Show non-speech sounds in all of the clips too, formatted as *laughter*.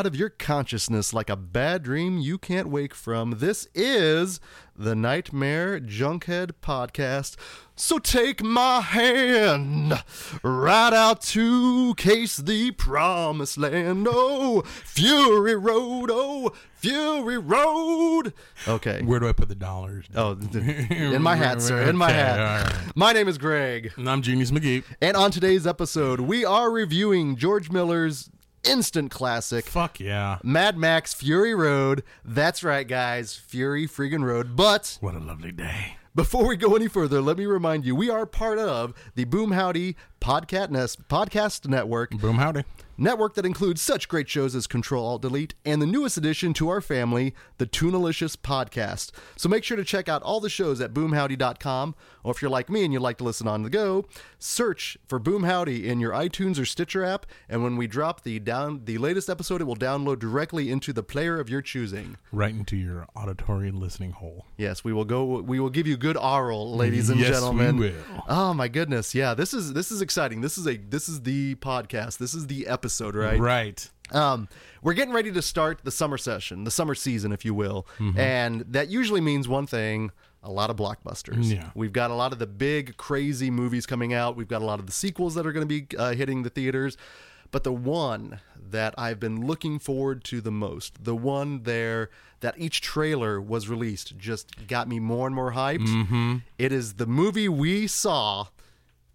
out of your consciousness like a bad dream you can't wake from. This is the Nightmare Junkhead Podcast. So take my hand right out to case the promised land. Oh, Fury Road. Oh, Fury Road. Okay. Where do I put the dollars? Oh, *laughs* in my hat, sir. In my Okay, hat. right. My name is Greg. And I'm Genius McGee. And on today's episode, we are reviewing George Miller's instant classic, Fuck yeah. Mad Max Fury Road. That's right, guys, Fury Freaking Road. But What a lovely day. before we go any further, let me remind you we are part of the Boom Howdy Podcast, Nest, Podcast Network. Boom howdy. Network that includes such great shows as Control Alt Delete and the newest addition to our family, the Tunalicious Podcast. So make sure to check out all the shows at boomhowdy.com, or if you're like me and you like to listen on the go, search for Boom Howdy in your iTunes or Stitcher app, and when we drop the down the latest episode, it will download directly into the player of your choosing. Right into your auditory listening hole. Yes, we will go. We will give you good oral, ladies and Yes, we gentlemen. will. Oh my goodness, yeah. This is this is exciting. This is a this is the podcast. This is the episode, right? Right. Um, we're getting ready to start the summer session, the summer season, if you will, Mm-hmm. and that usually means one thing: a lot of blockbusters. Yeah. We've got a lot of the big, crazy movies coming out. We've got a lot of the sequels that are going to be uh, hitting the theaters. But the one that I've been looking forward to the most, the one there that each trailer was released, just got me more and more hyped. Mm-hmm. It is the movie we saw,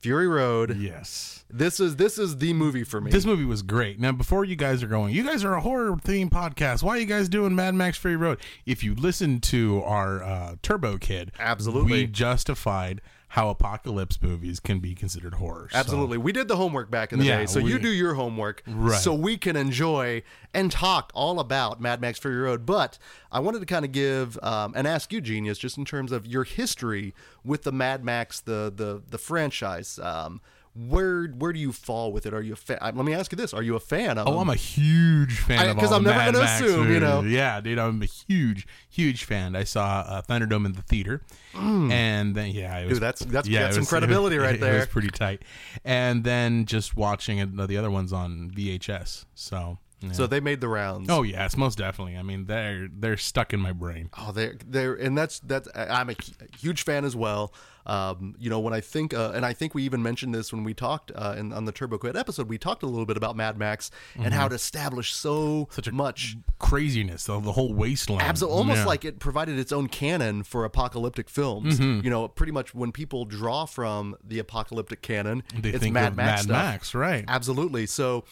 Fury Road. Yes. This is this is the movie for me. This movie was great. Now, before you guys are going, you guys are a horror theme podcast. Why are you guys doing Mad Max Fury Road? If you listen to our uh, Turbo Kid, Absolutely. we justified how apocalypse movies can be considered horror. So- Absolutely. We did the homework back in the Yeah, day. So we- you do your homework Right. so we can enjoy and talk all about Mad Max Fury Road. But I wanted to kind of give um, and ask you, Genius, just in terms of your history with the Mad Max, the the the franchise. Um, where where do you fall with it? Are you a fan? Let me ask you this: Are you a fan of? Oh, them? I'm a huge fan I- of 'cause all I'm never gonna Max assume, you know. Yeah, dude, I'm a huge, huge fan. I saw uh, Thunderdome in the theater, and then yeah, it was, Mm. Dude, that's- that's- yeah, that's some was- *laughs* credibility it right It there. was pretty tight, and then just watching it, the other ones on VHS. So, yeah. so they made the rounds. oh yes, most definitely. I mean, they're they're stuck in my brain. Oh, they're they're and that's that's I'm a huge fan as well. Um, you know, when I think, uh, and I think we even mentioned this when we talked uh, in, on the Turbo Kid episode, we talked a little bit about Mad Max and how it established so Such much. Craziness, the, the whole wasteland. Absolutely, almost Yeah. like it provided its own canon for apocalyptic films. Mm-hmm. You know, pretty much when people draw from the apocalyptic canon, they it's think Mad of Max Mad stuff. Max, right? Absolutely. So,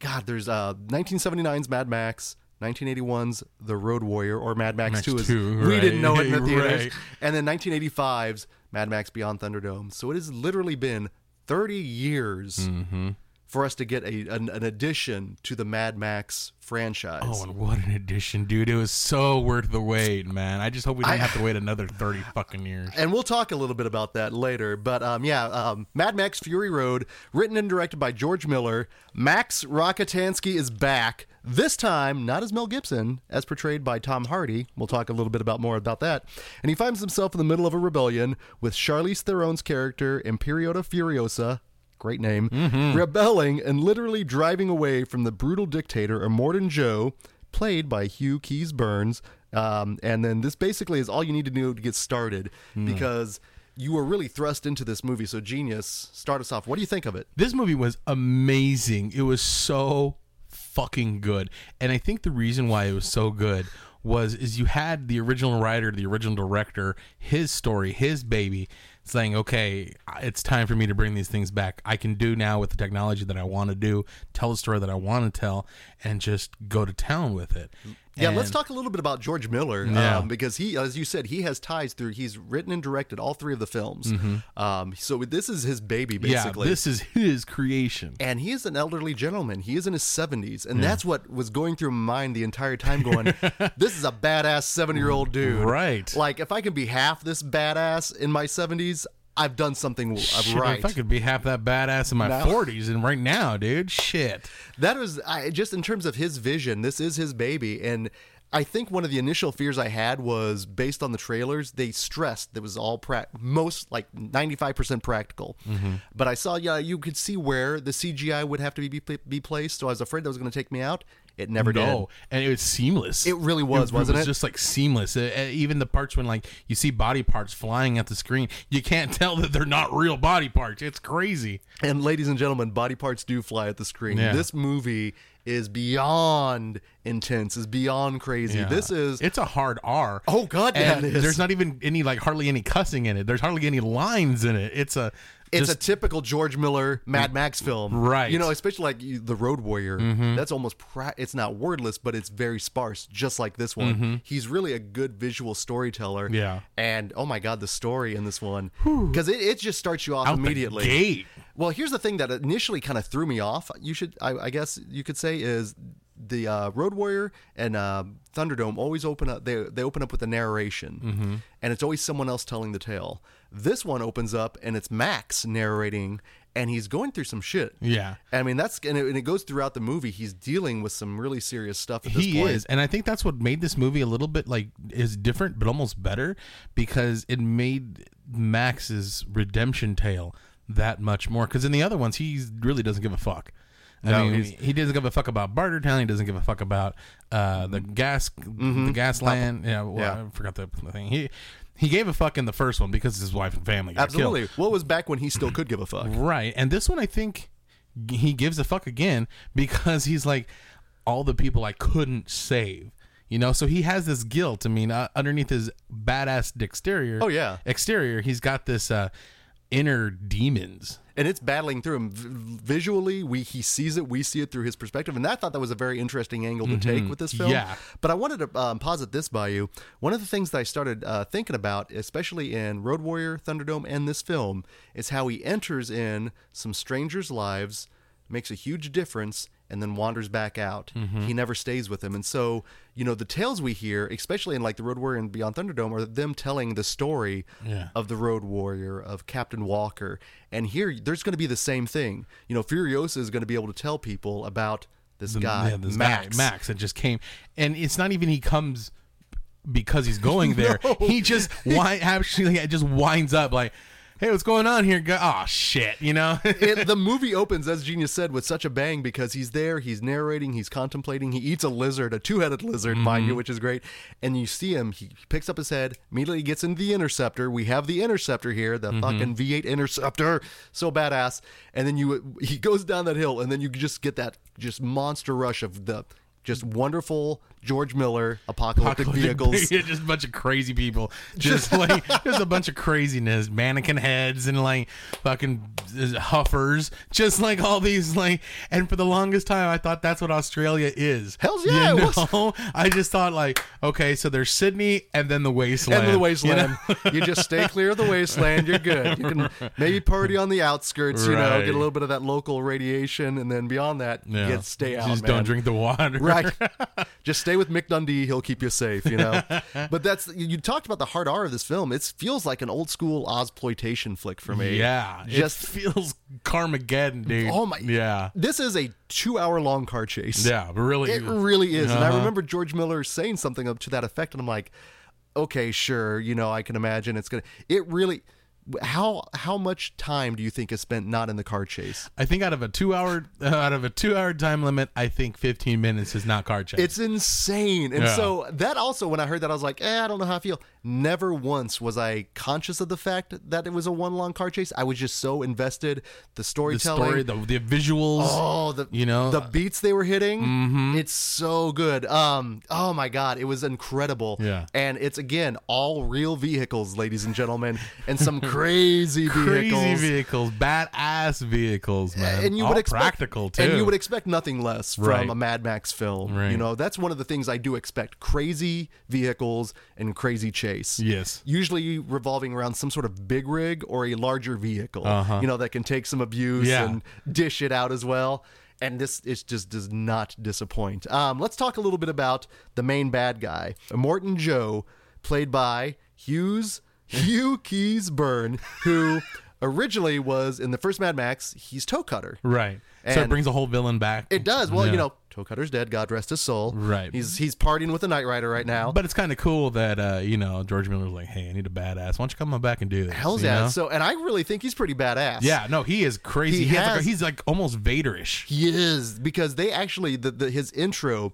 God, there's uh, 1979's Mad Max. 1981's The Road Warrior or Mad Max, Max 2 is 2, we right. didn't know it in the theaters. Right. And then 1985's Mad Max Beyond Thunderdome. So it has literally been 30 years Mm-hmm. For us to get a an, an addition to the Mad Max franchise. Oh, and what an addition, dude! It was so worth the wait, man. I just hope we don't I- have to wait another thirty fucking years. and we'll talk a little bit about that later. But um, yeah, um, Mad Max Fury Road, written and directed by George Miller. Max Rockatansky is back. This time, not as Mel Gibson, as portrayed by Tom Hardy. We'll talk a little bit about more about that. And he finds himself in the middle of a rebellion with Charlize Theron's character Imperator Furiosa. Great name. Rebelling and literally driving away from the brutal dictator Immortan Joe, played by Hugh Keays-Byrne. Um, and then this basically is all you need to do to get started because you were really thrust into this movie. So, Genius, start us off. What do you think of it? This movie was amazing. It was so fucking good. And I think the reason why it was so good was is you had the original writer, the original director, his story, his baby saying, "Okay, it's time for me to bring these things back. I can do now with the technology that I want to do, tell the story that I want to tell and just go to town with it." Yeah, And- let's talk a little bit about George Miller Yeah. um, because he, as you said, he has ties through. He's written and directed all three of the films. Um, so this is his baby, basically. Yeah, this is his creation. and he is an elderly gentleman. He is in his 70s. And that's what was going through my mind the entire time going, *laughs* this is a badass 70 year old dude. Right. Like, if I can be half this badass in my 70s, I've done something Shit, right. If I could be half that badass in my Now- 40s and right now, dude, shit. That was I, just in terms of his vision. This is his baby, and I think one of the initial fears I had was based on the trailers. They stressed that was all pra- most like ninety five percent practical. Mm-hmm. But I saw, yeah, you could see where the CGI would have to be be placed. So I was afraid that was going to take me out. It never did. No, and it was seamless. It really was, wasn't was it? Was just like seamless. Uh, uh, even the parts when like you see body parts flying at the screen, you can't *laughs* tell that they're not real body parts. It's crazy. And ladies and gentlemen, body parts do fly at the screen. Yeah. This movie is beyond intense, is beyond crazy. Yeah. This is it's a hard R. Oh, God, yeah, it there's not even any like hardly any cussing in it. There's hardly any lines in it. It's a it's just- a typical George Miller Mad Max film, Right. Mm-hmm. You know, especially like the Road Warrior. That's almost pra- it's not wordless, but it's very sparse, just like this one. He's really a good visual storyteller. Mm-hmm. Yeah. and oh my god, the story in this one because it, it just starts you off out immediately. gate. Well, here's the thing that initially kind of threw me off. You should, I, I guess, you could say is the uh, Road Warrior and uh, Thunderdome always open up. They they open up with a narration, Mm-hmm. and it's always someone else telling the tale. This one opens up and it's Max narrating, and he's going through some shit. Yeah. I mean that's and it, and it goes throughout the movie. He's dealing with some really serious stuff at this he point. is and i think that's what made this movie a little bit like is different but almost better because it made max's redemption tale that much more because in the other ones he really doesn't give a fuck I No, mean, he doesn't give a fuck about Bartertown. He doesn't give a fuck about uh, the gas, the gas land. Yeah, well, Mm-hmm. Yeah. I forgot the thing. He he gave a fuck in the first one because his wife and family got killed. Absolutely. What was back when he still could give a fuck? Right. And this one, I think he gives a fuck again *laughs* because he's like, all the people I couldn't save. You know, so he has this guilt. I mean, uh, underneath his badass exterior, Oh, yeah. exterior, he's got this uh, inner demons. and it's battling through him V- visually. We he sees it, we see it through his perspective, and I thought that was a very interesting angle to take with this film. Yeah. But I wanted to um, posit this by you. One of the things that I started uh, thinking about, especially in Road Warrior, Thunderdome, and this film, is how he enters in some strangers' lives, makes a huge difference. And then wanders back out. Mm-hmm. He never stays with them, and so you know the tales we hear, especially in like the Road Warrior and Beyond Thunderdome, are them telling the story Yeah. of the Road Warrior, of Captain Walker. And here, there's going to be the same thing. You know, Furiosa is going to be able to tell people about this guy, Yeah, this Max. guy, Max, that just came. And it's not even he comes because he's going *laughs* there. No. He just *laughs* wi- actually just winds up like, hey, what's going on here? Oh, shit, you know? *laughs* it, the movie opens, as Genius said, with such a bang because he's there, he's narrating, he's contemplating, he eats a lizard, a two-headed lizard, mind mm-hmm. you, which is great. And you see him, he picks up his head, immediately gets into the interceptor. We have the interceptor here, the mm-hmm. fucking V8 interceptor, so badass. And then you, he goes down that hill, and then you just get that just monster rush of the just wonderful George Miller apocalyptic, vehicles. *laughs* Yeah, just a bunch of crazy people. *laughs* Just like just a bunch of craziness, mannequin heads and like fucking uh, huffers, just like all these like. And for the longest time, I thought that's what Australia is. Hells yeah, you know? I just thought like, okay, so there's Sydney and then the wasteland. and the you wasteland. know? You, just stay clear of the wasteland. You're good. You can maybe party on the outskirts. You know, get a little bit of that local radiation, and then beyond that, Yeah. get stay out. Just man. don't drink the water. Right. *laughs* Just stay with Mick Dundee. He'll keep you safe, you know? *laughs* but that's, you talked about the hard R of this film. It feels like an old school Ozploitation flick for me. Yeah, Just, feels Carmageddon, dude. oh my. Yeah, This is a two hour long car chase. yeah, really, It really is. And I Uh-huh. remember George Miller saying something up to that effect, and I'm like, okay, sure, you know, I can imagine it's gonna. It really. How how much time do you think is spent not in the car chase? I think out of a two hour out of a two hour time limit, I think fifteen minutes is not car chase. It's insane. And Yeah. so that also, when I heard that, I was like, eh, I don't know how I feel. Never once was I conscious of the fact that it was a one long car chase. I was just so invested. The the storytelling. story, the, the visuals. Oh, the you know, the beats they were hitting. It's so good. Um, oh my god, it was incredible. Yeah. and it's again all real vehicles, ladies and gentlemen, and some *laughs* crazy vehicles. crazy vehicles, badass vehicles, man. and you All would expect practical too. and you would expect nothing less from Right. a Mad Max film. Right. You know, that's one of the things I do expect: crazy vehicles and crazy chase. Yes. usually revolving around some sort of big rig or a larger vehicle. Uh-huh. You know, that can take some abuse Yeah. and dish it out as well. And this it just does not disappoint. Um, let's talk a little bit about the main bad guy, Morton Joe, played by Hughes Hugh Keays-Byrne, who originally was in the first Mad Max. He's toe cutter. right. so it And- brings a whole villain back. It does. Well, Yeah. you know, Toe Cutter's dead. God rest his soul. Right. He's he's partying with the Knight Rider right now. But it's kind of cool that uh, you know George Miller's like, hey, I need a badass. Why don't you come on back and do this? Hell's you yeah. know? So, and I really think he's pretty badass. yeah, no, he is crazy. He He has like, has- he's like almost Vaderish. He is because they actually the, the his intro,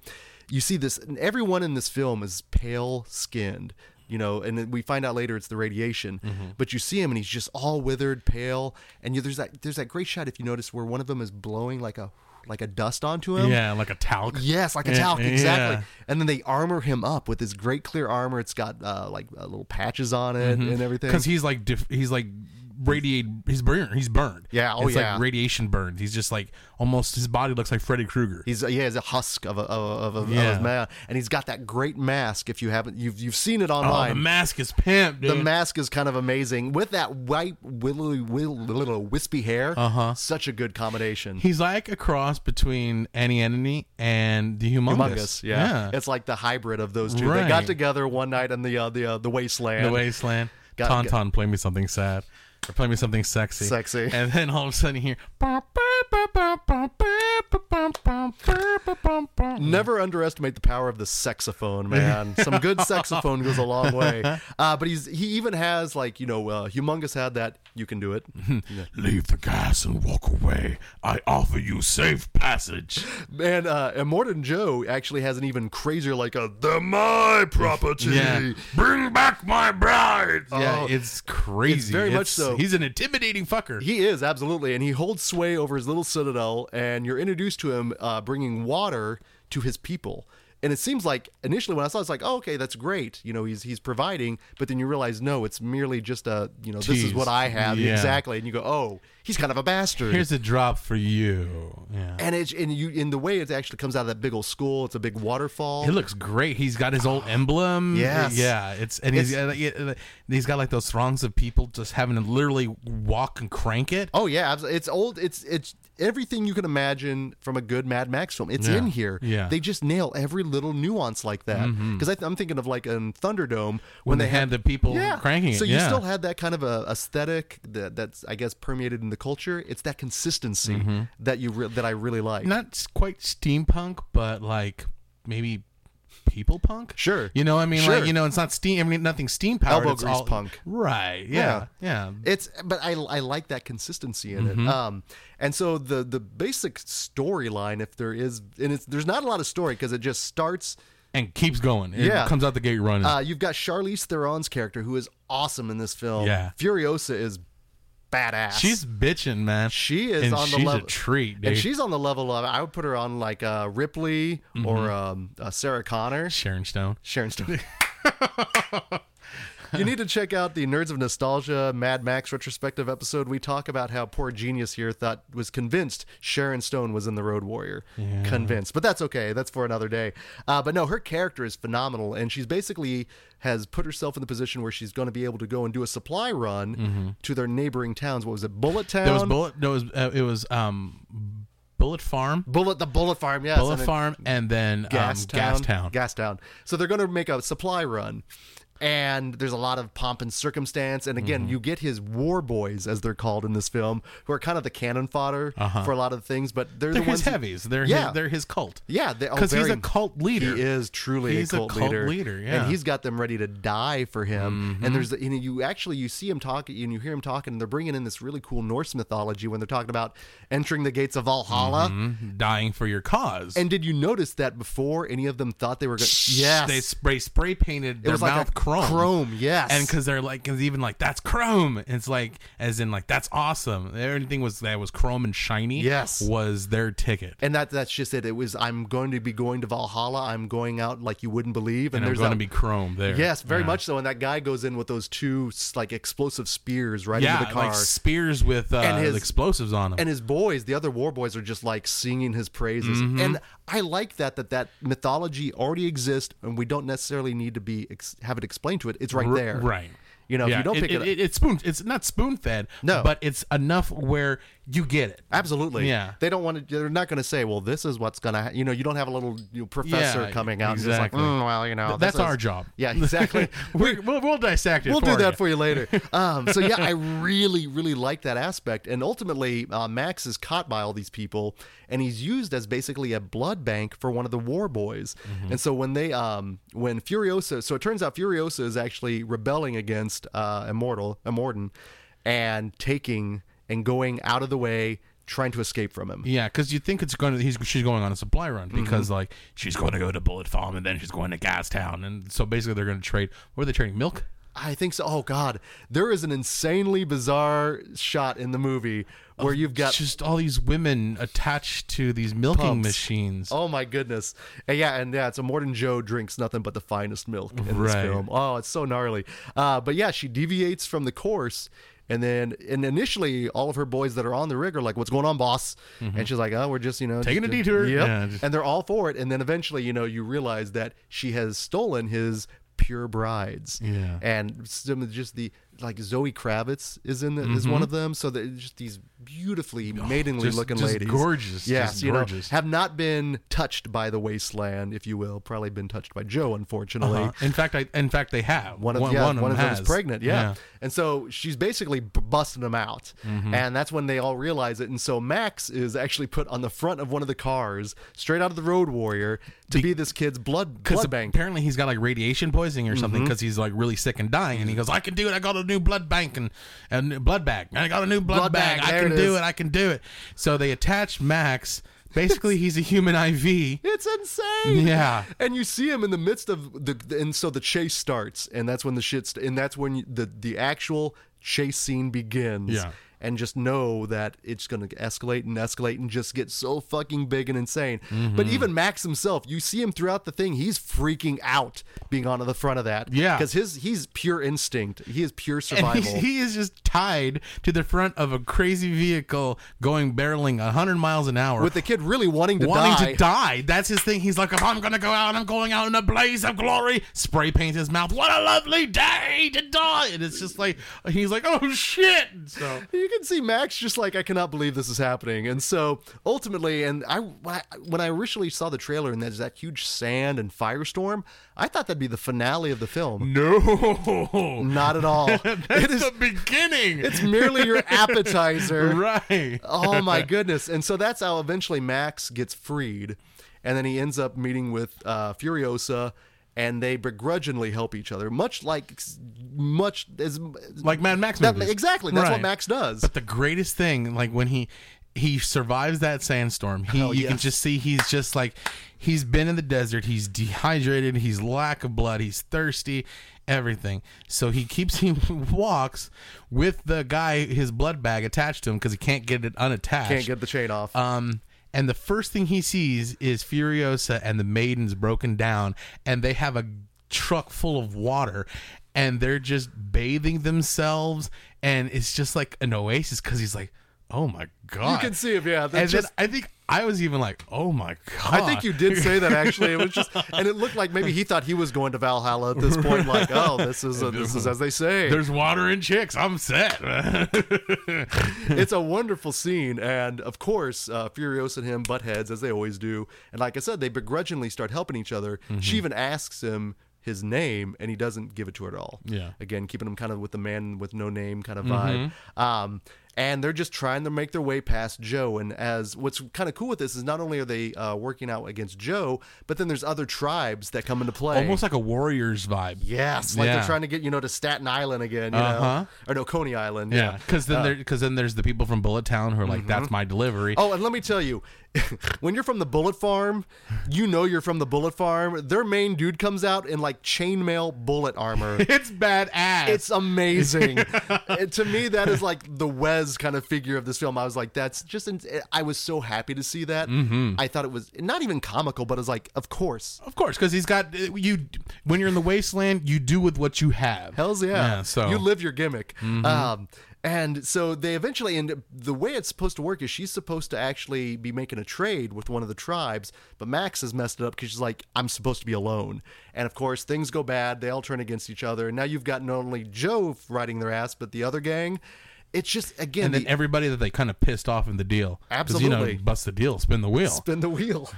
you see this. Everyone in this film is pale skinned, you know, and then we find out later it's the radiation. Mm-hmm. But you see him and he's just all withered, pale, and you, there's that there's that great shot if you notice where one of them is blowing like a like a dust onto him. Yeah, like a talc. Yes, like a Yeah, talc, exactly. yeah. And then they armor him up with this great clear armor. It's got uh, like uh, little patches on it and everything. because he's like diff- he's like radiate he's burned he's burned Yeah, oh, it's yeah. like radiation burned he's just like almost his body looks like freddy krueger He's he has a husk of a of, a, of, a, Yeah. of his man, and he's got that great mask. If you haven't, you've you've seen it oh online. the mask is pimp dude The mask is kind of amazing with that white, willowy, will, little wispy hair. Uh-huh. Such a good combination. he's like a cross between Annie Anthony and the humongous, Humungus, yeah. It's like the hybrid of those two. They got together one night in the uh, the uh, the wasteland. the wasteland Got- tauntaun play me something sad or play me something sexy Sexy. and then all of a sudden you hear *laughs* Never underestimate the power of the saxophone, man. *laughs* Some good saxophone goes a long way. *laughs* Uh, but he's he even has like you know, uh, humongous had that. You can do it. *laughs* leave the gas and walk away I offer you safe passage Man, uh, and Morton Joe actually has an even crazier, like a "They're my property." Yeah. Bring back my bride. Yeah, Oh, it's crazy. It's very much so. He's an intimidating fucker. he is absolutely, and he holds sway over his little citadel. And you're introduced to him uh, bringing water to his people. And it seems like initially when I saw it, it's like, oh, okay, that's great. You know, he's he's providing, but then you realize no, it's merely just a, you know, this is what I have Yeah. exactly. And you go, oh, he's kind of a bastard. Here's a drop for you. Yeah. and it's and you in the way it actually comes out of that big old school. It's a big waterfall. It looks great. He's got his old emblem. Yeah, Yeah. It's and he's It's- got, he's got like those throngs of people just having to literally walk and crank it. Oh yeah, it's old. It's it's everything you can imagine from a good Mad Max film. It's Yeah. in here. Yeah. Mm-hmm. they just nail every little nuance like that. Because I'm thinking of like in Thunderdome when they had the people yeah cranking it. So you yeah. still had that kind of a aesthetic that that's I guess permeated in the culture. It's that consistency Mm-hmm. that you re- that I really like. not quite steampunk, but like maybe people punk. Sure. You know, I mean, Sure. like you know, it's not steam. I mean, nothing steam powered. Elbow grease all, punk. Right. Yeah. Yeah. It's but I I like that consistency in Mm-hmm. it. Um, and so the the basic storyline, if there is, and it's there's not a lot of story because it just starts. And keeps going. It Yeah. comes out the gate running. Uh, you've got Charlize Theron's character who is awesome in this film. Yeah. Furiosa is She's bitching, man. she is and on the she's level. a treat, dude. and she's on the level of I would put her on like uh, Ripley Mm-hmm. or um, uh, Sarah Connor, Sharon Stone. Sharon Stone. *laughs* *laughs* you need to check out the Nerds of Nostalgia Mad Max retrospective episode. We talk about how poor genius here thought was convinced Sharon Stone was in the Road Warrior. Convinced, but that's okay. That's for another day. Uh, but no, her character is phenomenal, and she's basically has put herself in the position where she's going to be able to go and do a supply run to their neighboring towns. What was it, Bullet Town? There was bullet. No, it was uh, it was um, Bullet Farm, Bullet, the Bullet Farm, yes. Bullet and Farm, and then Gas um, Town. Gas Town. Gas Town. So they're going to make a supply run. And there's a lot of pomp and circumstance. And again, Mm-hmm. you get his war boys, as they're called in this film, who are kind of the cannon fodder for a lot of things, but they're, Uh-huh. They're the ones his who- They're Yeah. his, they're his cult. yeah, they- oh, because he's a cult leader. He is truly He's a a cult, cult leader. leader, yeah. Mm-hmm. and he's got them ready to die for him. And there's, you know, you actually you see him talking, and you hear him talking, and they're bringing in this really cool Norse mythology when they're talking about entering the gates of Valhalla. Mhm. dying for your cause. And did you notice that before any of them thought they were going? to Yes, they spray spray painted it their was mouth like a chrome. Chrome, yes, and because they're like, cause even like that's chrome. It's like, as in like that's awesome. Everything was that was chrome and shiny. Yes. was their ticket. and that that's just it. It was I'm going to be going to Valhalla. I'm going out like you wouldn't believe. And, And there's going to be chrome there. yes, very Yeah. much so. And that guy goes in with those two like explosive spears right Yeah, into the car. like spears with uh, And his- explosives on them. and his boys, the other war boys, are just like singing his praises. Mm-hmm. And I like that that that mythology already exists, and we don't necessarily need to be ex- have it explained to it. It's right there. Right. You know, if you don't it, pick it, it, it's spoon. It's not spoon fed. No. but it's enough where you get it. Absolutely. Yeah. They don't want to. They're not going to say, "Well, this is what's going to." You know, you don't have a little you know, professor Yeah, coming out exactly. and just like, mm, "Well, you know, Th- That's is-" our job. Yeah, exactly. *laughs* we, we'll, we'll dissect it. We'll do that you. for you later. *laughs* Um, so yeah, I really, really like that aspect. And ultimately, uh, Max is caught by all these people, and he's used as basically a blood bank for one of the war boys. Mm-hmm. And so when they, um, when Furiosa, so it turns out Furiosa is actually rebelling against uh, Immortal, Immortan, and taking and going out of the way, trying to escape from him. Yeah, because you think it's going to he's she's going on a supply run Mm-hmm. because like she's going to go to Bullet Farm and then she's going to Gas Town and so basically they're going to trade. What are they trading? Milk. I think so. Oh God, there is an insanely bizarre shot in the movie where you've got just all these women attached to these milking Pumps. machines. Oh my goodness! And yeah, and yeah, so Morton Joe drinks nothing but the finest milk in this Right. film. Oh, it's so gnarly. Uh, but yeah, she deviates from the course, and then and initially all of her boys that are on the rig are like, "What's going on, boss?" And she's like, "Oh, we're just you know Mm-hmm. Taking just- a detour." Yep. Yeah, just- and they're all for it. And then eventually, you know, you realize that she has stolen his pure brides. Yeah. and some of just the like Zoe Kravitz is in the, is one of them. So they're just these beautifully maidenly Mm-hmm. just- looking just ladies, gorgeous, Yes, you gorgeous. know, have not been touched by the wasteland, if you will. Probably been touched by Joe, unfortunately. Uh-huh. In fact, I in fact they have One of yeah, one, of them has. is pregnant, yeah. And so she's basically b- busting them out, Mm-hmm. and that's when they all realize it. And so Max is actually put on the front of one of the cars, straight out of the Road Warrior, to be this kid's blood blood bank. apparently he's got like radiation poisoning or something because he's like really sick and dying, and he goes, "I can do it. I got a new blood bank and and blood bag. I got a new blood, Blood bag. bag, can it do is." it. I can do it." So they attach Max. Basically, he's a human IV. It's insane. Yeah. And you see him in the midst of the, and so the chase starts, and that's when the shit, st- and that's when the the actual chase scene begins. Yeah. And just know that it's going to escalate and escalate and just get so fucking big and insane. Mm-hmm. But even Max himself, you see him throughout the thing, he's freaking out being on the front of that. Yeah. Because his he's pure instinct. He is pure survival. he is just tied to the front of a crazy vehicle going barreling 100 miles an hour. with the kid really wanting to wanting die. to die. That's his thing. He's like, if I'm gonna go out, I'm going out in a blaze of glory. Spray paint his mouth. What a lovely day to die! And it's just like he's like, oh shit. So you can see Max just like I cannot believe this is happening, and so ultimately, and I when I, originally saw the trailer and there's that huge sand and firestorm, I thought that'd be the finale of the film. *laughs* no, Not at all. *laughs* that's it is. the beginning. It's merely your *laughs* appetizer. right. Oh my goodness! And so that's how eventually Max gets freed, and then he ends up meeting with uh, Furiosa. And they begrudgingly help each other, much like, much as Like Mad Max that, exactly. That's what Max does. But the greatest thing, like when he he survives that sandstorm, he Hell you can just see he's just like he's been in the desert, he's dehydrated, he's lack of blood, he's thirsty, everything. So he keeps *laughs* he walks with the guy his blood bag attached to him because he can't get it unattached. Can't get the chain off. Um, and the first thing he sees is Furiosa and the maidens broken down, and they have a truck full of water, and they're just bathing themselves, and it's just like an oasis because he's like, "Oh my god!" You can see him, yeah. And That's then I think I was even like, "Oh my god!" I think you did say that actually. It was just, *laughs* and it looked like maybe he thought he was going to Valhalla at this point. Like, oh, this is this is as they say. There's water and chicks. I'm set. *laughs* it's a wonderful scene, and of course, uh, Furiosa and him butt heads as they always do. And like I said, they begrudgingly start helping each other. Mm-hmm. She even asks him his name, and he doesn't give it to her at all. Yeah. again, keeping him kind of with the man with no name kind of Mm-hmm. vibe. Um, and they're just trying to make their way past Joe. And as what's kind of cool with this is not only are they uh, working out against Joe, but then there's other tribes that come into play. Almost like a Warriors vibe. Yes, like Yeah. they're trying to get you know to Staten Island again, you Uh-huh. know, or no Coney Island. Yeah, because then there, because then there's the people from Bullet Town who are like, Mm-hmm. "That's my delivery." Oh, and let me tell you, *laughs* when you're from the Bullet Farm, you know you're from the Bullet Farm. Their main dude comes out in like chainmail bullet armor. *laughs* It's badass. It's amazing. Uh, *laughs* to me, that is like the Wez kind of figure of this film. I was like, that's just. I was so happy to see that. Mm-hmm. I thought it was not even comical, but it was like, of course, Of course, because he's got you. When you're in the wasteland, you do with what you have. Hell's yeah. so Mm-hmm. you live your gimmick. Um, and so they eventually, and the way it's supposed to work is she's supposed to actually be making a trade with one of the tribes, but Max has messed it up because she's like, I'm supposed to be alone. And of course, things go bad. They all turn against each other. And now you've got not only Joe riding their ass, but the other gang. It's just, again, and then the- everybody that they kind of pissed off in the deal, absolutely, you know, bust the deal, spin the wheel. spin the wheel.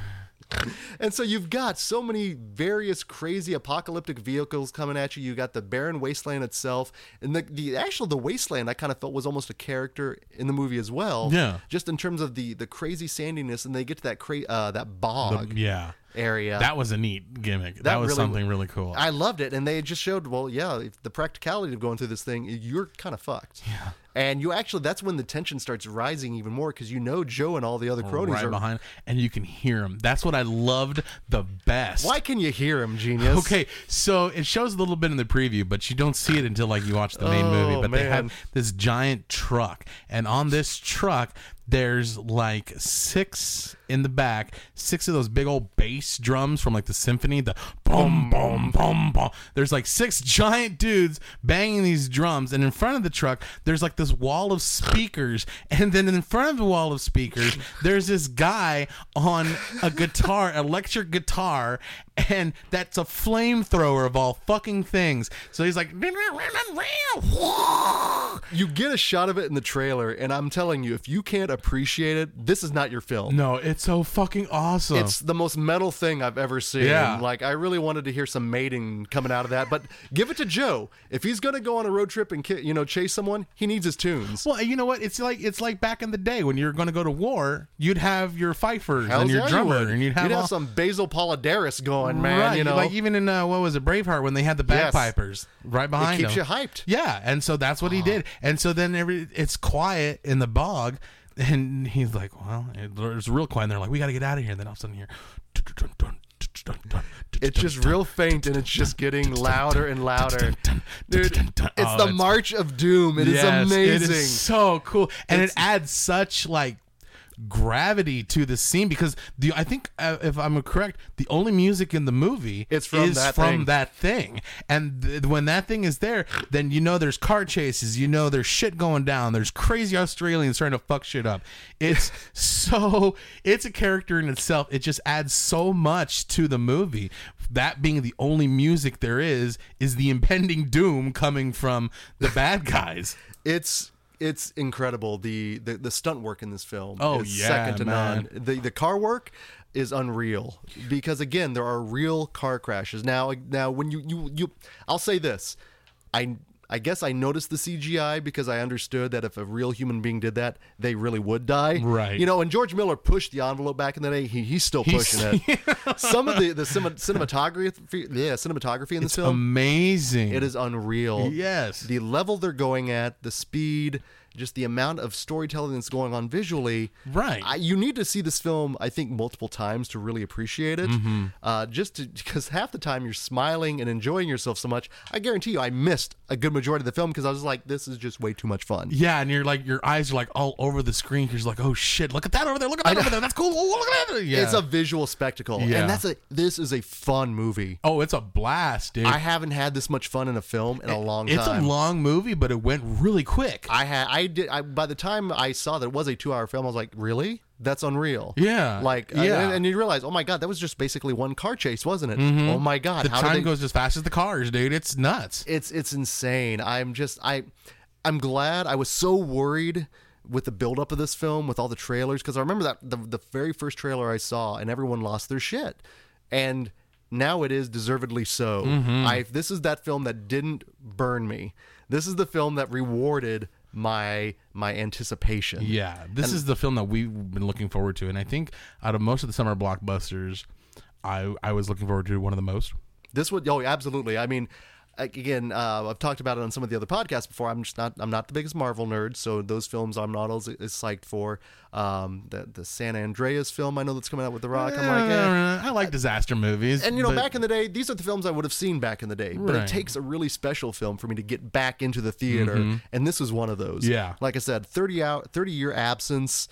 *laughs* and so you've got so many various crazy apocalyptic vehicles coming at you. You got the barren wasteland itself, and the the actual the wasteland I kind of felt was almost a character in the movie as well. Yeah. just in terms of the the crazy sandiness, and they get to that cra- uh, that bog yeah, area. that was a neat gimmick. That, was really- something really cool. I loved it, and they just showed, well, yeah, if the practicality of going through this thing, you're kind of fucked. Yeah. And you actually, that's when the tension starts rising even more because you know Joe and all the other oh, cronies right are. behind, and you can hear him. That's what I loved the best. Why can you hear him, genius? Okay, so it shows a little bit in the preview, but you don't see it until like you watch the main Oh, movie. But they have this giant truck, and on this truck, there's like six in the back, six of those big old bass drums from like the symphony, the boom, boom, boom, boom. There's like six *laughs* giant dudes banging these drums, and in front of the truck, there's like this wall of speakers, and then in front of the wall of speakers, *laughs* there's this guy on a guitar, electric guitar, and that's a flamethrower of all fucking things. So he's like, *laughs* You get a shot of it in the trailer, and I'm telling you, if you can't appreciate it, this is not your film. no, it's so fucking awesome. It's the most metal thing I've ever seen. Yeah. Like, I really wanted to hear some mating coming out of that. But give it to Joe. If he's going to go on a road trip and, you know, chase someone, he needs his tunes. Well, you know what? It's like it's like back in the day when you're going to go to war, you'd have your fifers Hells and your yeah, you drummer, would. and you'd have, all, some Basil Poledouris going, man. right. You know, like even in uh, what was it, Braveheart, when they had the Yes. bagpipers right behind keeps him. you hyped. Yeah, and so that's what he did. And so then every it's quiet in the bog, and he's like, "Well, it's real quiet." And they're like, "We got to get out of here." And then all of a sudden, here, it's just real faint and it's just getting louder and louder. Dude, it's Oh, the March of Doom. It is Yes, amazing. It is so cool, and It's- it adds such like gravity to the scene because the I think uh, if I'm correct, the only music in the movie It's from is that from thing. that thing, and th- when that thing is there, then you know there's car chases, you know there's shit going down, there's crazy Australians trying to fuck shit up. It's *laughs* so it's a character in itself. It just adds so much to the movie. That being the only music there is is the impending doom coming from the bad guys. *laughs* it's it's incredible. The, the the stunt work in this film Oh, is yeah, second to man. none. The the car work is unreal because again there are real car crashes. Now now when you you you I'll say this. I I guess I noticed the CGI because I understood that if a real human being did that, they really would die. Right. You know, and George Miller pushed the envelope back in the day. He, he's still He's- pushing it. *laughs* Some of the the cinematography, yeah, cinematography in this film, Amazing. it is unreal. Yes. The level they're going at, the speed, just the amount of storytelling that's going on visually. Right. I, you need to see this film, I think, multiple times to really appreciate it. Mm-hmm. Uh, just to, *laughs* because half the time you're smiling and enjoying yourself so much. I guarantee you, I missed a good majority of the film because I was like, this is just way too much fun. Yeah, and you're like your eyes are like all over the screen because you're like, oh shit, look at that over there, look at that over there, that's cool. Oh, look at that. Yeah. It's a visual spectacle, Yeah. and that's a. This is a fun movie. oh, it's a blast, dude. I haven't had this much fun in a film in a long time. it's a long movie, but it went really quick. I had I did I, by the time I saw that it was a two hour film, I was like, really? That's unreal. Yeah. Like Yeah. and, and you realize, oh my god, that was just basically one car chase, wasn't it? Oh my god, the time they- goes as fast as the cars, dude. It's nuts. It's it's insane. I'm just I I'm glad. I was so worried with the buildup of this film with all the trailers because I remember that the the very first trailer I saw and everyone lost their shit, and now it is deservedly so. Mm-hmm. I this is that film that didn't burn me. This is the film that rewarded my my anticipation. Yeah, this is the film that we've been looking forward to, and I think out of most of the summer blockbusters, I I was looking forward to one of the most. This would oh absolutely. I mean, again, uh, I've talked about it on some of the other podcasts before. I'm just not I'm not the biggest Marvel nerd, so those films I'm not as, as psyched for. Um, the the San Andreas film I know that's coming out with The Rock. I'm like, eh. I like disaster movies. And you know, but- back in the day, these are the films I would have seen back in the day. But it takes a really special film for me to get back into the theater, and this was one of those. Mm-hmm. Yeah. like I said, thirty out, thirty year absence.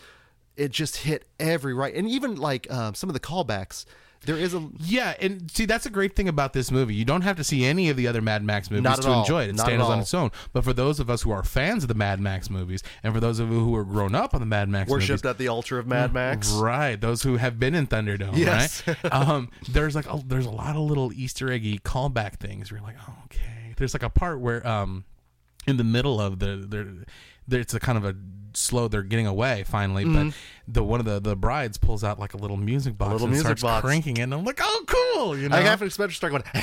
It just hit every right, and even like um, some of the callbacks. There is a Yeah, and see that's a great thing about this movie. You don't have to see any of the other Mad Max movies to all. enjoy it. It Not stands on its own. But for those of us who are fans of the Mad Max movies, and for those of you who are grown up on the Mad Max worshipped movies, at the altar of Mad Max. Right, those who have been in Thunderdome, Yes. right? *laughs* um, there's like a, there's a lot of little Easter eggy callback things. Where you're like, oh, okay. There's like a part where um, in the middle of the there it's a kind of a slow. They're getting away finally, but the one of the the brides pulls out like a little music box Mm-hmm. little and music starts box. cranking it. And I'm like, oh, cool. You know, I half expect to start going. *laughs*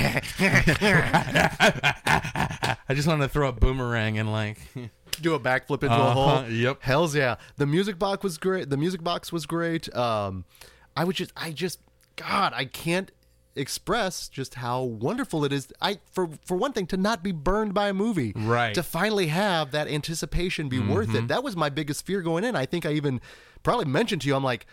I just wanted to throw a boomerang and like, *laughs* do a backflip into a Uh-huh, hole. yep. Hell's yeah. The music box was great. The music box was great. Um, I would just, I just, God, I can't express just how wonderful it is. I for for one thing to not be burned by a movie, Right. Mm-hmm. To finally have that anticipation be worth it. That was my biggest fear going in. I think I even probably mentioned to you. I'm like.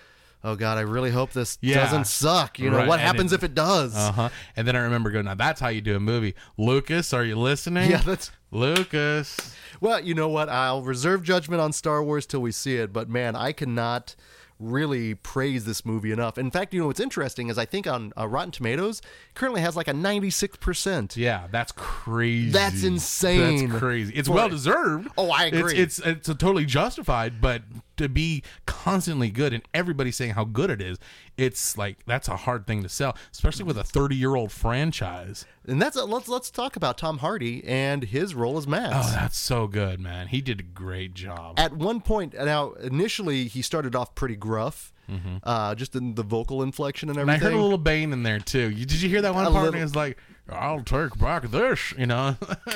Oh God! I really hope this Yeah. doesn't suck. You know Right, what and happens it- if it does? uh huh. And then I remember going, now that's how you do a movie. Lucas, are you listening? Yeah, that's Lucas. Well, you know what? I'll reserve judgment on Star Wars till we see it, but man, I cannot really praise this movie enough. In fact, you know what's interesting is I think on uh, Rotten Tomatoes currently has like a 96%. Yeah, that's crazy. That's insane. That's crazy. It's well deserved. Oh, I It's- agree. It's, it's a totally justified, but to be constantly good and everybody saying how good it is, it's like that's a hard thing to sell, especially with a 30 year old franchise. And that's let's let's talk about Tom Hardy and his role as Max. Oh, that's so good, man. He did a great job. At one point, now initially he started off pretty gruff, uh, just in the vocal inflection and Mm-hmm. And I heard a little Bane in there too. You, did you hear that one A part? little- it's like, "I'll take back this," you know,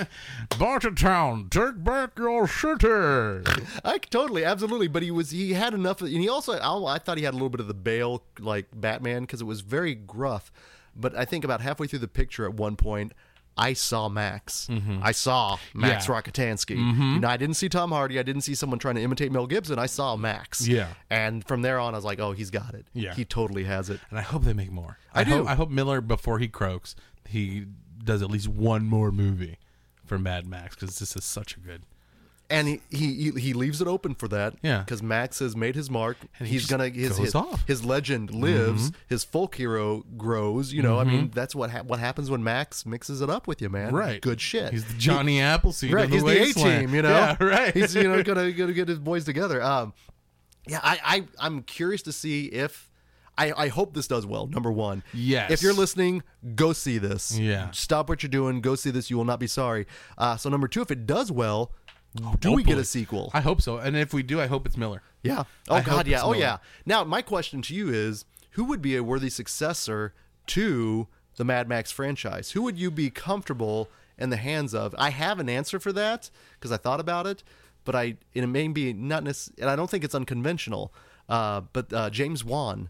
*laughs* Bartertown, take back your city. *laughs* I totally, absolutely. But he was he had enough, of, and he also I, I thought he had a little bit of the Bale like Batman because it was very gruff. But I think about halfway through the picture at one point. I saw Max. I saw Max Mm-hmm. Mm-hmm. Rockatansky. You know, I didn't see Tom Hardy. I didn't see someone trying to imitate Mel Gibson. I saw Max. Yeah. And from there on, I was like, oh, he's got it. Yeah. He totally has it. And I hope they make more. I do. Hope, I hope Miller, before he croaks, he does at least one more movie for Mad Max because this is such a good. And he, he he leaves it open for that. Yeah. Because Max has made his mark. And he He's gonna his his, off. Mm-hmm. his legend lives. His folk hero grows. You know, I mean, that's what ha- what happens when Max mixes it up with you, man. Right. Good shit. He's the Johnny Appleseed right. the He's the A team. You know. Yeah, right. He's you know gonna *laughs* gonna get his boys together. Um, yeah. I I I'm curious to see if. I, I hope this does well. Number one, Yes. If you're listening, go see this. Yeah. Stop what you're doing. Go see this. You will not be sorry. Uh, so number two, if it does well, do we get a sequel? I hope so. And if we do, I hope it's Miller. Yeah. Oh I God, yeah. Oh Miller. yeah. Now my question to you is, who would be a worthy successor to the Mad Max franchise? Who would you be comfortable in the hands of? I have an answer for that because I thought about it, but I it may be not necessarily, and I don't think it's unconventional. Uh, but uh, James Wan,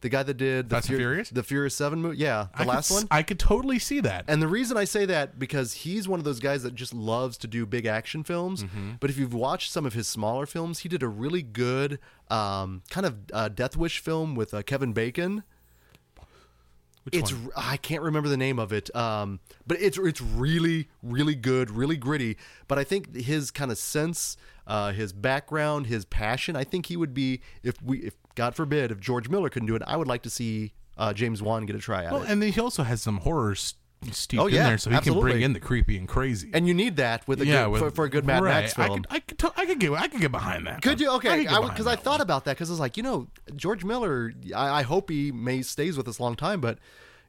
the guy that did the Fast and Furious? the Furious Seven movie, yeah, the I last s- one. I could totally see that. And the reason I say that because he's one of those guys that just loves to do big action films. Mm-hmm. But if you've watched some of his smaller films, he did a really good um, kind of uh, Death Wish film with uh, Kevin Bacon. Which It's one? I can't remember the name of it, um, but it's it's really really good, really gritty. But I think his kind of sense, uh, his background, his passion. I think he would be if we if God forbid if George Miller couldn't do it, I would like to see uh, James Wan get a try at Well, it. and then he also has some horror steeped Oh, in yeah, there, so he can bring in the creepy and crazy. And you need that with a yeah, good, with- for, for a good Mad right. Max I film. could, I could, I could get, I could get behind that. Could you? Okay, could get I because I, thought one. about that because I was like, you know, George Miller. I, I hope he may stays with us a long time, but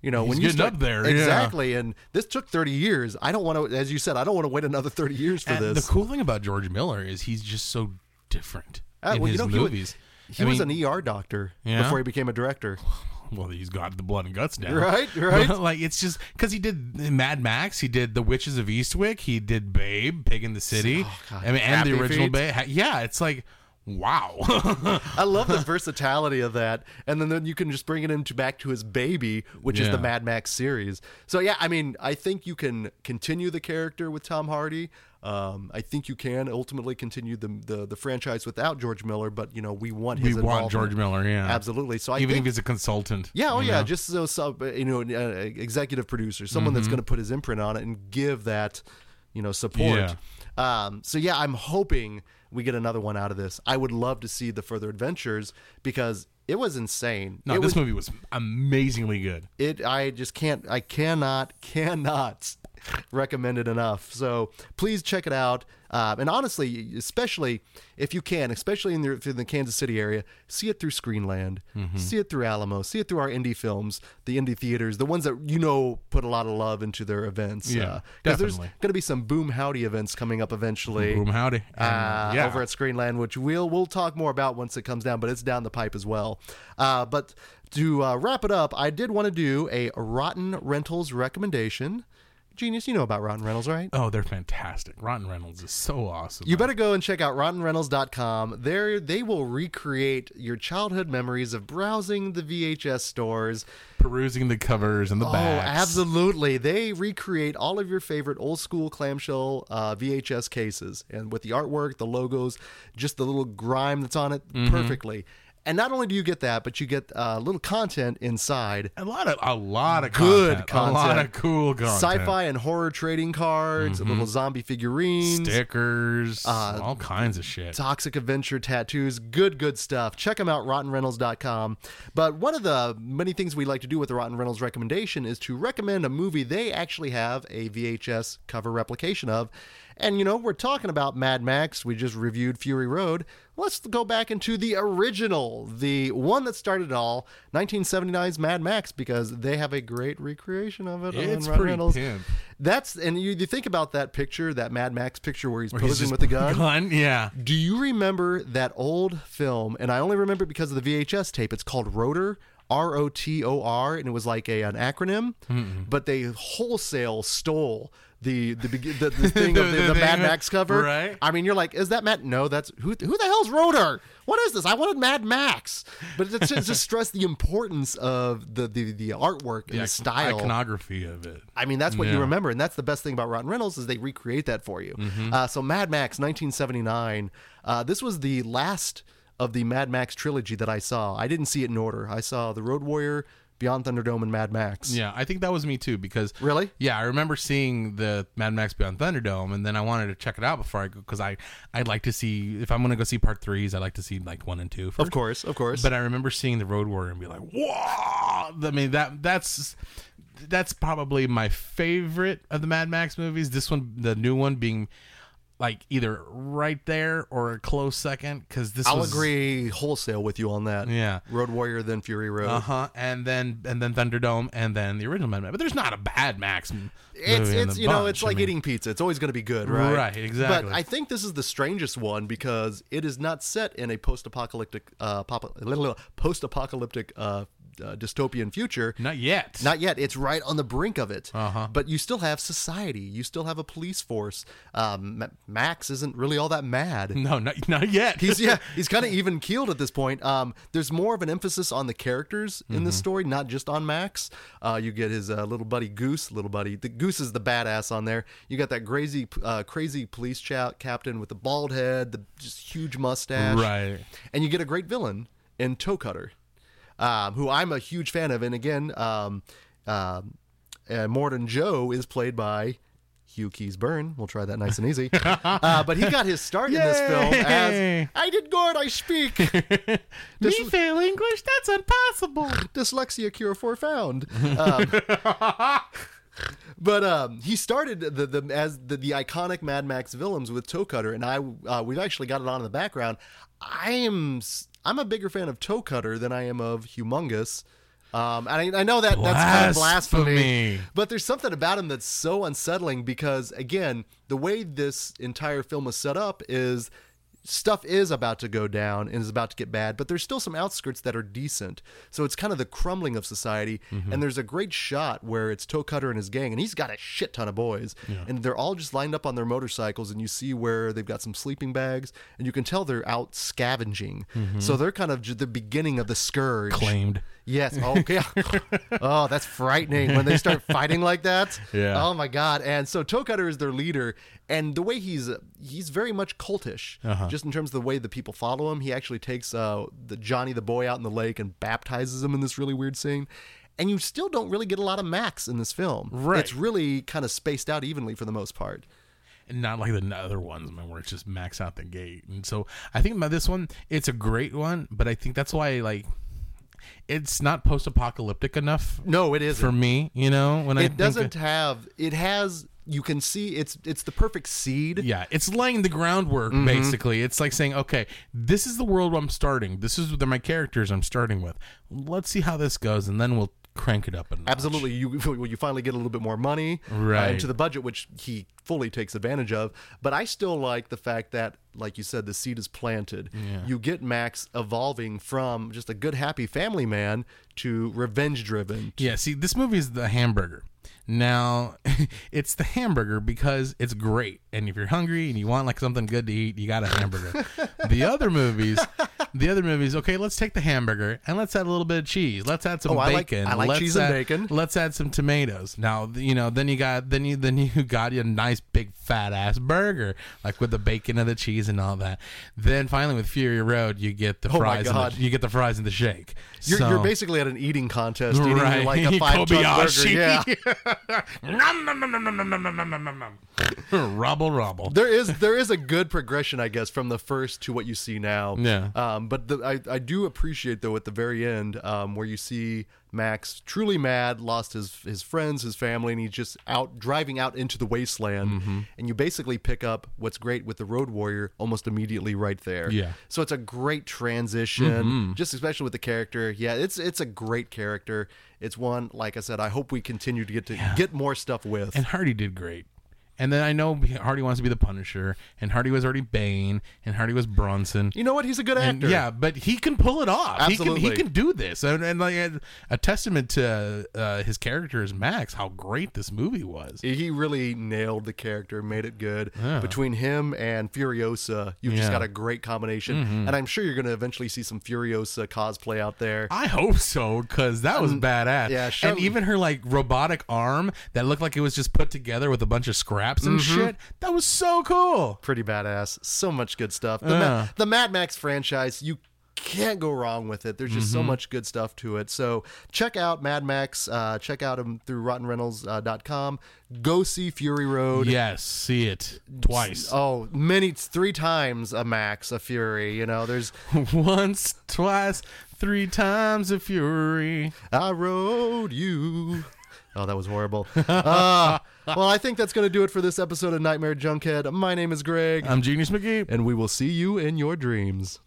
you know, when you start up there, yeah. exactly, and this took thirty years. I don't want to, as you said, I don't want to wait another thirty years for And this. the cool thing about George Miller is he's just so different Uh, in well, you his know, he wa- movies. he I was mean, an ER doctor Yeah? before he became a director. *laughs* *laughs* well, he's got the blood and guts down, Right, *laughs* right. But, like it's just because he did Mad Max, he did The Witches of Eastwick, he did Babe, Pig in the City, Oh, God. I mean, and Happy the original Feet. Babe. Yeah, it's like wow. *laughs* I love the versatility of that, and then, then you can just bring it into back to his baby, which is the Mad Max series. So yeah, I mean, I think you can continue the character with Tom Hardy. Um, I think you can ultimately continue the, the the franchise without George Miller, but you know we want his we want. George Miller, yeah. absolutely. So I Even think if he's a consultant. Yeah, oh yeah, know? just so, so you know, uh, executive producer, someone that's going to put his imprint on it and give that, you know, support. Um, so yeah, I'm hoping we get another one out of this. I would love to see the further adventures because it was insane. No, it this was, movie was amazingly good. it. I just can't. I cannot. *laughs* Cannot recommend it enough. So please check it out. Uh, and honestly, especially if you can, especially in the, in the Kansas City area, see it through Screenland, Mm-hmm. see it through Alamo, see it through our indie films, the indie theaters, the ones that you know put a lot of love into their events. Yeah, because there's going to be some Boom Howdy events coming up eventually. Boom howdy. Uh, yeah. over at Screenland, which we'll we'll talk more about once it comes down, but it's down the pipe as well. Uh, but to uh, wrap it up, I did want to do a Rotten Rentals recommendation. Genius, you know about Rotten Rentals, right? oh, they're fantastic. Rotten Rentals is so awesome. You better go and check out RottenRentals.com. There, they will recreate your childhood memories of browsing the VHS stores. perusing the covers and the bags. Oh, backs. absolutely! They recreate all of your favorite old school clamshell uh, VHS cases, and with the artwork, the logos, just the little grime that's on it, Mm-hmm. perfectly. And not only do you get that, but you get uh, little content inside. A lot of a lot of Good content, a lot of cool content, Sci-fi and horror trading cards, little zombie figurines, stickers, Uh, all kinds of shit. Toxic Adventure tattoos. Good, good stuff. Check them out, RottenRentals.com. But one of the many things we like to do with the Rotten Rentals recommendation is to recommend a movie they actually have a VHS cover replication of. And, you know, we're talking about Mad Max. We just reviewed Fury Road. Let's go back into the original, the one that started it all, 1979's Mad Max, because they have a great recreation of it. It's on pretty Reynolds. pimp. That's, and you, you think about that picture, that Mad Max picture where he's He's posing just with the *laughs* gun. yeah. Do you remember that old film? And I only remember it because of the VHS tape. It's called Rotor, R O T O R, and it was like a an acronym. But they wholesale stole the the the, the thing of the, *laughs* The the Mad Max cover. right. I mean, you're like, is that Matt? No, that's who. Who the hell's Rotor? What is this? I wanted Mad Max, but it's just, just stress the importance of the the, the artwork and the, The style. iconography of it. I mean, that's what you remember, and that's the best thing about Rotten Rentals is they recreate that for you. Uh, so, Mad Max, 1979. Uh, this was the last of the Mad Max trilogy that I saw. I didn't see it in order. I saw The Road Warrior, Beyond Thunderdome, and Mad Max. Yeah, I think that was me too because Really? Yeah, I remember seeing the Mad Max Beyond Thunderdome, and then I wanted to check it out before I go because I I'd like to see if I'm gonna go see part threes, I like to see like one and two first. Of course, of course. But I remember seeing the Road Warrior and be like, "Whoa!" I mean that that's that's probably my favorite of the Mad Max movies. This one, the new one, being like either right there or a close second because this is. I'll was, agree wholesale with you on that. Yeah. Road Warrior, then Fury Road. Uh huh. And then and then Thunderdome and then the original Mad Max. But there's not a bad Max. m- It's it's you know bunch. it's I like mean, eating pizza. It's always going to be good, right? Right, exactly. But I think this is the strangest one because it is not set in a post-apocalyptic uh, pop- post-apocalyptic uh, uh, dystopian future. not yet. Not yet. It's right on the brink of it. Uh-huh. But you still have society. You still have a police force. Um, Ma- Max isn't really all that mad. *laughs* no, not not yet. He's *laughs* yeah, he's kind of even keeled at this point. Um, there's more of an emphasis on the characters in Mm-hmm. this story, not just on Max. Uh, you get his uh, little buddy Goose, little buddy. The Goose is the badass on there. You got that crazy, uh, crazy police cha- captain with the bald head, the just huge mustache, right. and you get a great villain in Toe Cutter, um, who I'm a huge fan of. And again, um, um, uh, Immortan Joe is played by Hugh Keays-Byrne. We'll try that nice and easy. *laughs* uh, but he got his start in this film as I did good, I speak. *laughs* *laughs* Me fail English? That's impossible. Dyslexia cure for found. Um, but um, he started the, the as the, the iconic Mad Max villains with Toe Cutter, and I uh, we've actually got it on in the background. I am I'm a bigger fan of Toe Cutter than I am of Humungus. Um, and I, I know that that's kind of blasphemy, Blasphemy. but there's something about him that's so unsettling because again, the way this entire film is set up is stuff is about to go down and is about to get bad, but there's still some outskirts that are decent. So it's kind of the crumbling of society. Mm-hmm. And there's a great shot where it's Toe Cutter and his gang, and he's got a shit ton of boys, and they're all just lined up on their motorcycles, and you see where they've got some sleeping bags, and you can tell they're out scavenging. So they're kind of the beginning of the scourge. Mm-hmm. Claimed. Yes. Okay. *laughs* oh, that's frightening when they start fighting like that. Yeah. Oh my god. And so Toe Cutter is their leader, and the way he's he's very much cultish, Uh-huh. just in terms of the way the people follow him. He actually takes uh, the Johnny the boy out in the lake and baptizes him in this really weird scene. And you still don't really get a lot of Max in this film. Right. It's really kind of spaced out evenly for the most part. and not like the other ones, man, where it's just max out the gate. And so I think about this one, it's a great one, but I think that's why like it's not post-apocalyptic enough No, it isn't. for me. You know, when I it think doesn't have. It has. You can see it's it's the perfect seed. Yeah, it's laying the groundwork Mm-hmm. basically. It's like saying, okay, this is the world I'm starting. This is the, my characters I'm starting with. Let's see how this goes, and then we'll crank it up a notch. Absolutely, you *laughs* you finally get a little bit more money uh, Right. into the budget, which he fully takes advantage of. But I still like the fact that, like you said, the seed is planted. You get Max evolving from just a good, happy family man to revenge driven. Yeah, see, this movie is the hamburger. Now, *laughs* it's the hamburger because it's great. And if you're hungry and you want like something good to eat, you got a hamburger. *laughs* the other movies, the other movies, okay, let's take the hamburger and let's add a little bit of cheese. Let's add some Oh, I like- bacon. I like let's cheese and add- bacon. Let's add some tomatoes. Now, you know, then you got then you then you got you a nice big fat ass burger like with the bacon and the cheese and all that. Then finally with Fury Road, you get the Oh my fries and God. the, you get the fries and the shake. You're, So- you're basically at an eating contest, eating like a five ton burger. Kobayashi. Yeah. Nom, nom, nom, nom, nom, nom, nom, nom, nom, nom, nom. *laughs* Robble, robble. there is there is a good progression, I guess, from the first to what you see now. Yeah. Um, but the, I I do appreciate though at the very end, um, where you see Max truly mad, lost his his friends, his family, and he's just out driving out into the wasteland, Mm-hmm. and you basically pick up what's great with the Road Warrior almost immediately right there. Yeah. Mm-hmm. So it's a great transition, just especially with the character. Yeah, it's it's a great character. It's one like I said. I hope we continue to get to get more stuff with. And Hardy did great. And then I know Hardy wants to be the Punisher, and Hardy was already Bane, and Hardy was Bronson. you know what? He's a good And actor. yeah, but he can pull it off. He can, Absolutely. he can do this, and, and like a, testament to uh, his character as Max, how great this movie was. He really nailed the character, made it good. Yeah. Between him and Furiosa, you've just Yeah. Mm-hmm. got a great combination. And I'm sure you're going to eventually see some Furiosa cosplay out there. I hope so, because that was badass. yeah, show- and even her like robotic arm that looked like it was just put together with a bunch of scraps and Mm-hmm. shit. That was so cool. Pretty badass. So much good stuff. The, Yeah. Ma- the Mad Max franchise, you can't go wrong with it. There's just Mm-hmm. so much good stuff to it. So check out Mad Max. Uh, check out him through RottenRentals.com. Go see Fury Road. Yes, see it twice. Oh, many, three times a Max, a Fury. You know, there's *laughs* Once, twice, three times a fury. I rode you. Oh, that was horrible. *laughs* Uh, well, I think that's going to do it for this episode of Nightmare Junkhead. My name is Greg, I'm Genius McGee. and we will see you in your dreams.